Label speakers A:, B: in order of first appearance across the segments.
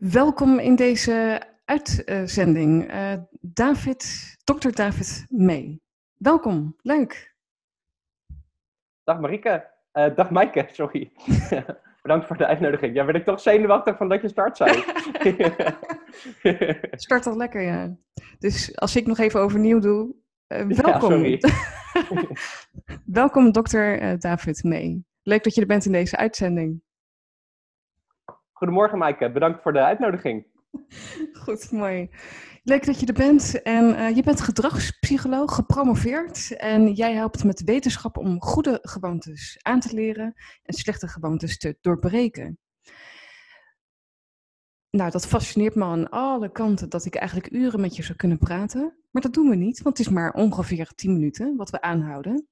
A: Welkom in deze uitzending, uh, David, Dr. David May. Welkom, leuk.
B: Dag Marieke, uh, dag Maaike, sorry. Bedankt voor de uitnodiging. Ja, ben ik toch zenuwachtig van dat je start zei.
A: start al lekker, ja. Dus als ik nog even overnieuw doe, uh, welkom. Ja, welkom, dokter David May. Leuk dat je er bent in deze uitzending.
B: Goedemorgen Maaike, bedankt voor de uitnodiging.
A: Goed, mooi. Leuk dat je er bent. En uh, je bent gedragspsycholoog, gepromoveerd. En jij helpt met wetenschap om goede gewoontes aan te leren en slechte gewoontes te doorbreken. Nou, dat fascineert me aan alle kanten dat ik eigenlijk uren met je zou kunnen praten. Maar dat doen we niet, want het is maar ongeveer 10 minuten wat we aanhouden.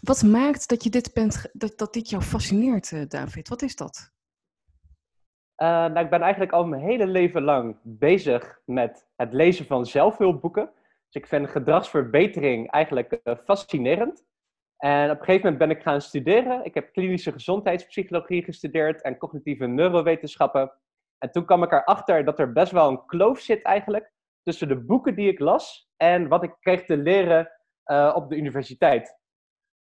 A: Wat maakt dat, je dit, bent, dat, dat dit jou fascineert, eh, David? Wat is dat?
B: Uh, nou, ik ben eigenlijk al mijn hele leven lang bezig met het lezen van zelfhulpboeken. Dus ik vind gedragsverbetering eigenlijk uh, fascinerend. En op een gegeven moment ben ik gaan studeren. Ik heb klinische gezondheidspsychologie gestudeerd en cognitieve neurowetenschappen. En toen kwam ik erachter dat er best wel een kloof zit eigenlijk tussen de boeken die ik las en wat ik kreeg te leren uh, op de universiteit.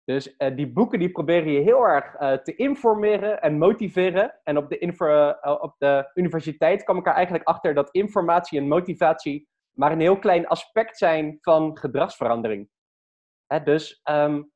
B: Dus uh, die boeken die proberen je heel erg uh, te informeren en motiveren. En op de, uh, op de universiteit kwam ik er eigenlijk achter dat informatie en motivatie maar een heel klein aspect zijn van gedragsverandering. Hè, dus um,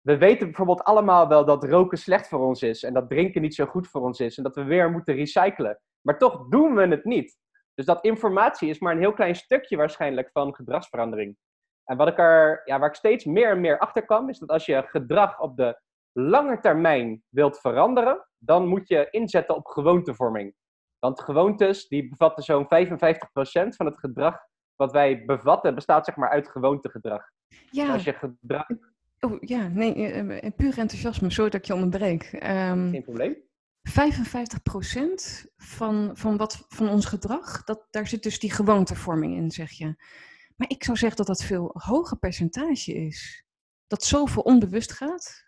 B: we weten bijvoorbeeld allemaal wel dat roken slecht voor ons is en dat drinken niet zo goed voor ons is en dat we weer moeten recyclen. Maar toch doen we het niet. Dus dat informatie is maar een heel klein stukje waarschijnlijk van gedragsverandering. En wat ik er, ja, waar ik steeds meer en meer achter kwam, is dat als je gedrag op de lange termijn wilt veranderen, dan moet je inzetten op gewoontevorming. Want gewoontes die bevatten zo'n 55% van het gedrag wat wij bevatten, bestaat zeg maar uit gewoontegedrag. Ja. als je gedrag...
A: Oh ja, nee, uh, puur enthousiasme, sorry dat ik je onderbreek.
B: Um, Geen probleem.
A: 55% van, van, wat, van ons gedrag, dat, daar zit dus die gewoontevorming in, zeg je. Maar ik zou zeggen dat dat veel hoger percentage is. Dat zoveel onbewust gaat.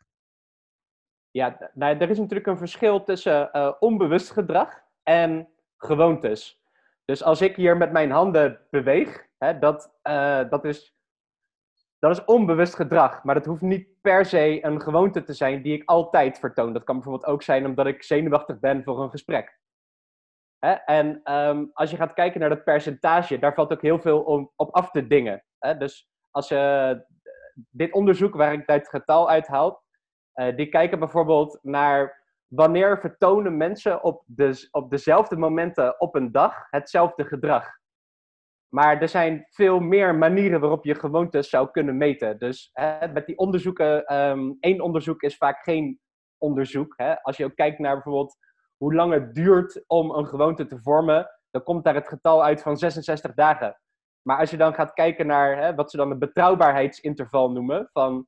B: Ja, nou, er is natuurlijk een verschil tussen uh, onbewust gedrag en gewoontes. Dus als ik hier met mijn handen beweeg, hè, dat, uh, dat, is, dat is onbewust gedrag. Maar dat hoeft niet per se een gewoonte te zijn die ik altijd vertoon. Dat kan bijvoorbeeld ook zijn omdat ik zenuwachtig ben voor een gesprek. En um, als je gaat kijken naar dat percentage, daar valt ook heel veel op af te dingen. Hè? Dus als je dit onderzoek waar ik dit getal uithaal, uh, die kijken bijvoorbeeld naar wanneer vertonen mensen op, de, op dezelfde momenten op een dag hetzelfde gedrag. Maar er zijn veel meer manieren waarop je gewoontes zou kunnen meten. Dus hè, met die onderzoeken, um, één onderzoek is vaak geen onderzoek. Hè. Als je ook kijkt naar bijvoorbeeld hoe lang het duurt om een gewoonte te vormen, dan komt daar het getal uit van 66 dagen. Maar als je dan gaat kijken naar hè, wat ze dan een betrouwbaarheidsinterval noemen, van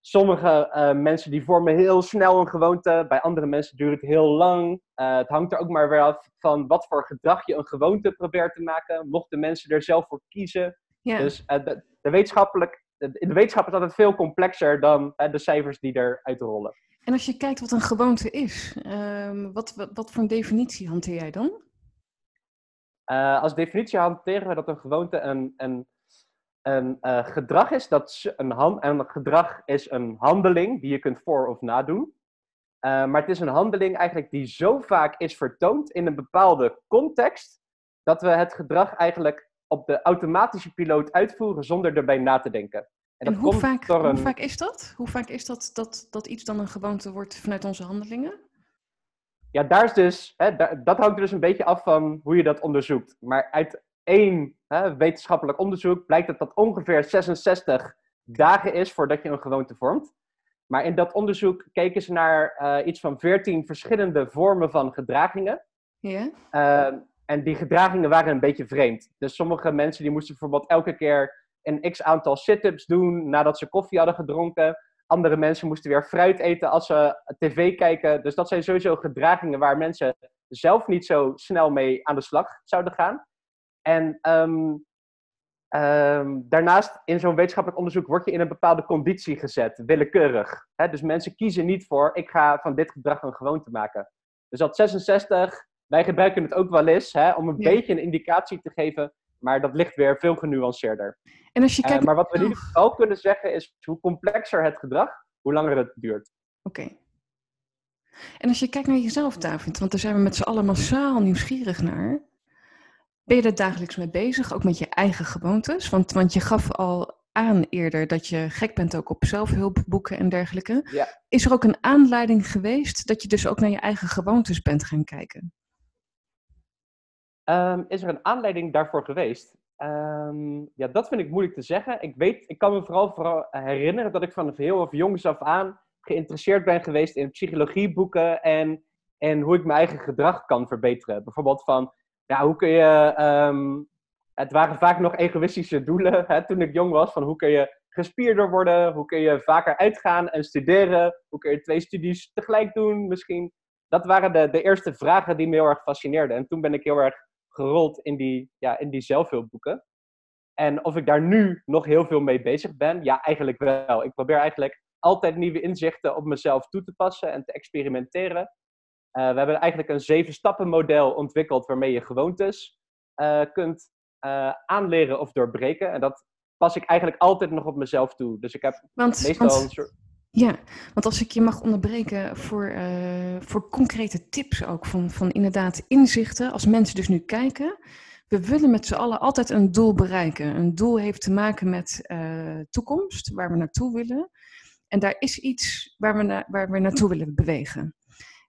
B: sommige uh, mensen die vormen heel snel een gewoonte, bij andere mensen duurt het heel lang. Uh, het hangt er ook maar weer af van wat voor gedrag je een gewoonte probeert te maken, mochten mensen er zelf voor kiezen. Ja. Dus uh, de, de, wetenschappelijk, de, de wetenschap is altijd veel complexer dan de cijfers die eruit rollen.
A: En als je kijkt wat een gewoonte is, um, wat, wat, voor een definitie hanteer jij dan?
B: Uh, als definitie hanteren we dat een gewoonte een, een, een uh, gedrag is. Dat een, hand, gedrag is een handeling die je kunt voor- of nadoen. Uh, maar het is een handeling eigenlijk die zo vaak is vertoond in een bepaalde context, dat we het gedrag eigenlijk op de automatische piloot uitvoeren zonder erbij na te denken.
A: En, hoe, vaak, hoe vaak is dat? Hoe vaak is dat, dat dat iets dan een gewoonte wordt vanuit onze handelingen?
B: Ja, daar is dus, hè, daar, dat hangt er dus een beetje af van hoe je dat onderzoekt. Maar uit één hè, wetenschappelijk onderzoek blijkt dat dat ongeveer 66 dagen is voordat je een gewoonte vormt. Maar in dat onderzoek keken ze naar uh, iets van 14 verschillende vormen van gedragingen. Ja. Uh, en die gedragingen waren een beetje vreemd. Dus sommige mensen die moesten bijvoorbeeld elke keer een x aantal sit-ups doen nadat ze koffie hadden gedronken. Andere mensen moesten weer fruit eten als ze tv kijken. Dus dat zijn sowieso gedragingen waar mensen zelf niet zo snel mee aan de slag zouden gaan. En um, um, daarnaast, in zo'n wetenschappelijk onderzoek, word je in een bepaalde conditie gezet, willekeurig. dus mensen kiezen niet voor, ik ga van dit gedrag een gewoonte maken. Dus dat 66 wij gebruiken het ook wel eens om een beetje een indicatie te geven, maar dat ligt weer veel genuanceerder.
A: En als je
B: Eh,
A: kijkt...
B: maar wat we in ieder geval kunnen zeggen is, hoe complexer het gedrag, hoe langer het duurt.
A: Oké. En als je kijkt naar jezelf, David, want daar zijn we met z'n allen massaal nieuwsgierig naar. Ben je er dagelijks mee bezig, ook met je eigen gewoontes? Want, want je gaf al aan eerder dat je gek bent ook op zelfhulpboeken en dergelijke.
B: Ja.
A: Is er ook een aanleiding geweest dat je dus ook naar je eigen gewoontes bent gaan kijken?
B: Ehm, is er een aanleiding daarvoor geweest? Ehm, ja, dat vind ik moeilijk te zeggen. Ik weet, ik kan me vooral, vooral herinneren dat ik vanaf heel of jongs af aan geïnteresseerd ben geweest in psychologieboeken en, en hoe ik mijn eigen gedrag kan verbeteren. Bijvoorbeeld van, ja, hoe kun je, ehm, het waren vaak nog egoïstische doelen hè, toen ik jong was, van hoe kun je gespierder worden, hoe kun je vaker uitgaan en studeren, hoe kun je twee studies tegelijk doen misschien. Dat waren de, de eerste vragen die me heel erg fascineerden. En toen ben ik heel erg gerold in die, ja, in die zelfhulpboeken. En of ik daar nu nog heel veel mee bezig ben, ja, eigenlijk wel. Ik probeer eigenlijk altijd nieuwe inzichten op mezelf toe te passen en te experimenteren. Eh, we hebben eigenlijk een zeven stappen model ontwikkeld waarmee je gewoontes eh, kunt eh, aanleren of doorbreken. En dat pas ik eigenlijk altijd nog op mezelf toe. Dus ik heb
A: Want,
B: meestal
A: want-
B: een soort...
A: Ja, want als ik je mag onderbreken voor, eh, voor concrete tips ook, van, van inderdaad inzichten, als mensen dus nu kijken, we willen met z'n allen altijd een doel bereiken. Een doel heeft te maken met eh, toekomst, waar we naartoe willen. En daar is iets waar we, na- waar we naartoe willen bewegen.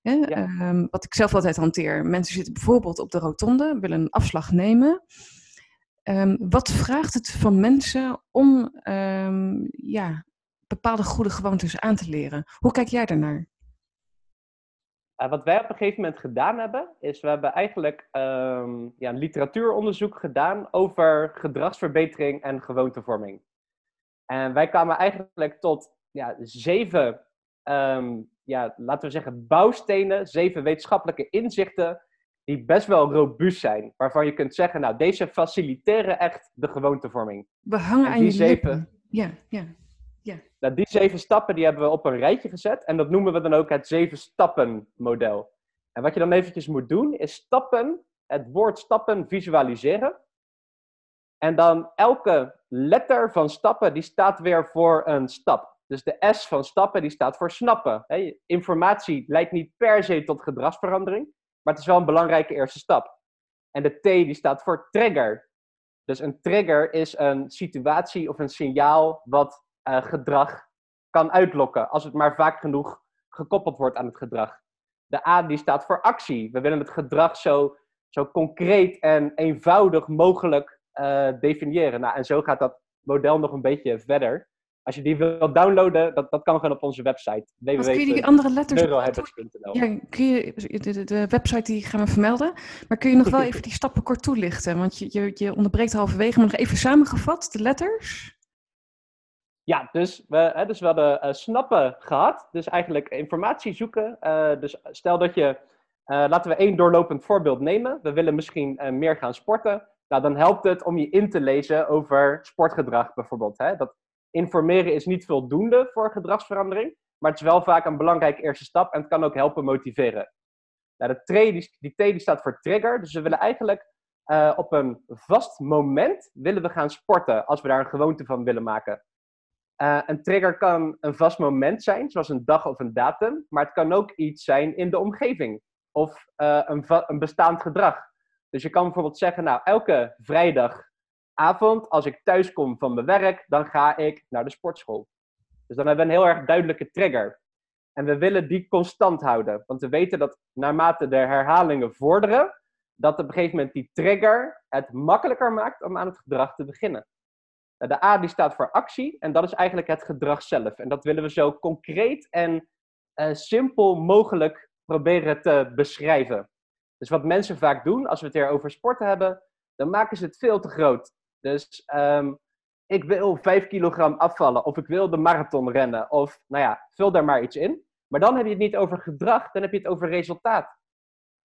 A: Hè,
B: Ja.
A: ehm, wat ik zelf altijd hanteer. Mensen zitten bijvoorbeeld op de rotonde, willen een afslag nemen. Ehm, wat vraagt het van mensen om ehm, ja, bepaalde goede gewoontes aan te leren? Hoe kijk jij daarnaar?
B: Eh, wat wij op een gegeven moment gedaan hebben, is we hebben eigenlijk ehm, ja, een literatuuronderzoek gedaan over gedragsverbetering en gewoontevorming. En wij kwamen eigenlijk tot ja, zeven, ehm, ja, laten we zeggen, bouwstenen, zeven wetenschappelijke inzichten die best wel robuust zijn. Waarvan je kunt zeggen, nou, deze faciliteren echt de gewoontevorming.
A: We hangen
B: En
A: aan
B: die
A: je
B: zeven-
A: lippen. Ja, ja.
B: Nou, die zeven stappen die hebben we op een rijtje gezet en dat noemen we dan ook het zeven stappen model. En wat je dan eventjes moet doen is stappen, het woord stappen visualiseren. En dan elke letter van stappen die staat weer voor een stap. Dus de S van stappen die staat voor snappen. Informatie leidt niet per se tot gedragsverandering, maar het is wel een belangrijke eerste stap. En de T die staat voor trigger. Dus een trigger is een situatie of een signaal wat eh, gedrag kan uitlokken, als het maar vaak genoeg gekoppeld wordt aan het gedrag. De A die staat voor actie. We willen het gedrag zo, zo concreet en eenvoudig mogelijk eh, definiëren. Nou, en zo gaat dat model nog een beetje verder. Als je die wilt downloaden, dat, dat kan gewoon op onze website
A: Wat kun je die andere letters... Ja, kun je, de website die gaan we vermelden. Maar kun je nog wel even die stappen kort toelichten? Want je, je, je onderbreekt halverwege, maar nog even samengevat, de letters.
B: Ja, dus we, hè, dus we hadden eh, snappen gehad. Dus eigenlijk informatie zoeken. Eh, dus stel dat je, eh, laten we één doorlopend voorbeeld nemen. We willen misschien meer gaan sporten. Nou, dan helpt het om je in te lezen over sportgedrag bijvoorbeeld. Hè? Dat informeren is niet voldoende voor gedragsverandering. Maar het is wel vaak een belangrijke eerste stap en het kan ook helpen motiveren. Nou, de die, T die staat voor trigger. Dus we willen eigenlijk op een vast moment willen we gaan sporten als we daar een gewoonte van willen maken. Eh, een trigger kan een vast moment zijn, zoals een dag of een datum, maar het kan ook iets zijn in de omgeving of eh, een, een bestaand gedrag. Dus je kan bijvoorbeeld zeggen, nou, elke vrijdagavond als ik thuis kom van mijn werk, dan ga ik naar de sportschool. Dus dan hebben we een heel erg duidelijke trigger. En we willen die constant houden, want we weten dat naarmate de herhalingen vorderen, dat op een gegeven moment die trigger het makkelijker maakt om aan het gedrag te beginnen. Nou, De A die staat voor actie en dat is eigenlijk het gedrag zelf. En dat willen we zo concreet en eh, simpel mogelijk proberen te beschrijven. Dus wat mensen vaak doen, als we het hier over sporten hebben, dan maken ze het veel te groot. Dus ehm, ik wil 5 kilogram afvallen of ik wil de marathon rennen of nou ja, vul daar maar iets in. Maar dan heb je het niet over gedrag, dan heb je het over resultaat.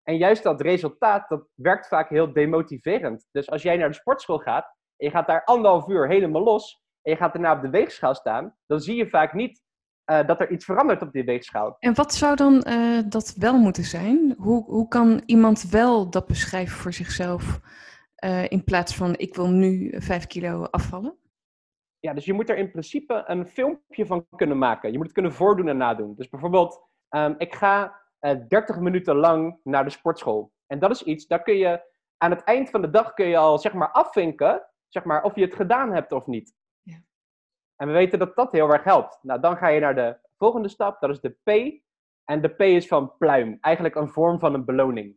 B: En juist dat resultaat, dat werkt vaak heel demotiverend. Dus als jij naar de sportschool gaat en je gaat daar anderhalf uur helemaal los en je gaat daarna op de weegschaal staan, dan zie je vaak niet eh, dat er iets verandert op die weegschaal.
A: En wat zou dan eh, dat wel moeten zijn? Hoe, hoe kan iemand wel dat beschrijven voor zichzelf eh, in plaats van ik wil nu 5 kilo afvallen?
B: Ja, dus je moet er in principe een filmpje van kunnen maken. Je moet het kunnen voordoen en nadoen. Dus bijvoorbeeld, ehm, ik ga 30 minuten lang naar de sportschool. En dat is iets, daar kun je aan het eind van de dag kun je al zeg maar afvinken, zeg maar, of je het gedaan hebt of niet. En we weten dat dat heel erg helpt. Nou, dan ga je naar de volgende stap, dat is de P. En de P is van pluim, eigenlijk een vorm van een beloning.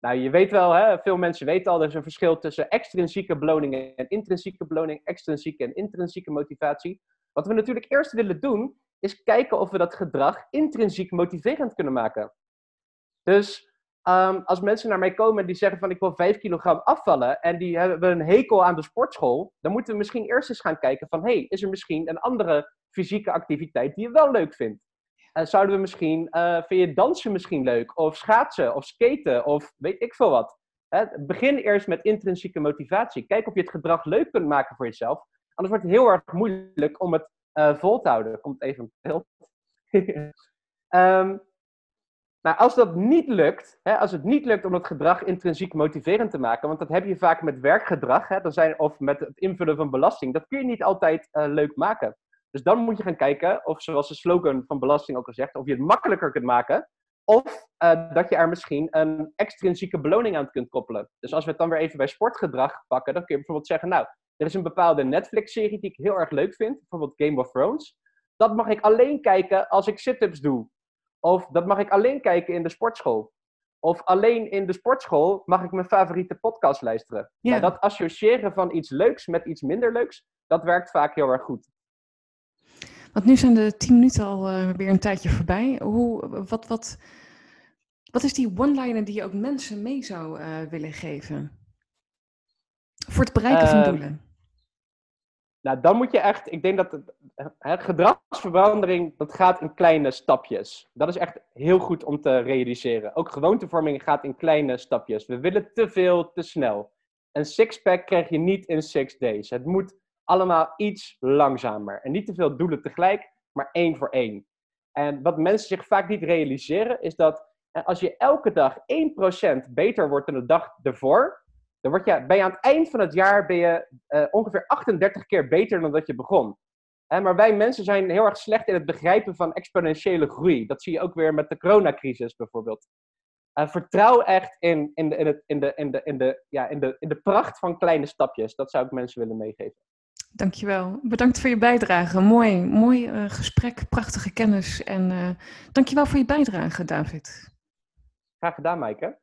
B: Nou, je weet wel, hè, veel mensen weten al, er is een verschil tussen extrinsieke beloning en intrinsieke beloning, extrinsieke en intrinsieke motivatie. Wat we natuurlijk eerst willen doen, is kijken of we dat gedrag intrinsiek motiverend kunnen maken. Dus um, als mensen naar mij komen en die zeggen van ik wil 5 kilogram afvallen en die hebben een hekel aan de sportschool, dan moeten we misschien eerst eens gaan kijken van hey, is er misschien een andere fysieke activiteit die je wel leuk vindt? Uh, zouden we misschien, uh, vind je dansen misschien leuk? Of schaatsen, of skaten, of weet ik veel wat. Hè? Begin eerst met intrinsieke motivatie. Kijk of je het gedrag leuk kunt maken voor jezelf. Anders wordt het heel erg moeilijk om het uh, vol te houden. Komt even beeld. um, Maar als dat niet lukt, hè, als het niet lukt om het gedrag intrinsiek motiverend te maken, want dat heb je vaak met werkgedrag, hè, dan zijn, of met het invullen van belasting, dat kun je niet altijd uh, leuk maken. Dus dan moet je gaan kijken, of zoals de slogan van belasting ook al zegt, of je het makkelijker kunt maken, of uh, dat je er misschien een extrinsieke beloning aan kunt koppelen. Dus als we het dan weer even bij sportgedrag pakken, dan kun je bijvoorbeeld zeggen, nou, er is een bepaalde Netflix-serie die ik heel erg leuk vind, bijvoorbeeld Game of Thrones. Dat mag ik alleen kijken als ik sit-ups doe. Of dat mag ik alleen kijken in de sportschool. Of alleen in de sportschool mag ik mijn favoriete podcast luisteren. Ja. Nou, dat associëren van iets leuks met iets minder leuks, dat werkt vaak heel erg goed.
A: Want nu zijn de tien minuten al uh, weer een tijdje voorbij. Hoe, wat, wat, wat is die one-liner die je ook mensen mee zou uh, willen geven? Voor het bereiken van ehm, doelen.
B: Nou, dan moet je echt, ik denk dat hè, gedragsverandering, dat gaat in kleine stapjes. Dat is echt heel goed om te realiseren. Ook gewoontevorming gaat in kleine stapjes. We willen te veel, te snel. Een sixpack krijg je niet in six days. Het moet allemaal iets langzamer. En niet te veel doelen tegelijk, maar één voor één. En wat mensen zich vaak niet realiseren, is dat als je elke dag 1% beter wordt dan de dag ervoor, dan word je, ben je aan het eind van het jaar ben je, uh, ongeveer 38 keer beter dan dat je begon. Maar wij mensen zijn heel erg slecht in het begrijpen van exponentiële groei. Dat zie je ook weer met de coronacrisis bijvoorbeeld. Uh, vertrouw echt in, in, de, in, het, in, de, in, de, in, de, ja, in, de, in de pracht van kleine stapjes. Dat zou ik mensen willen meegeven.
A: Dankjewel. Bedankt voor je bijdrage. Mooi, mooi uh, gesprek, prachtige kennis. En uh, dankjewel voor je bijdrage, David.
B: Graag gedaan, Maaike.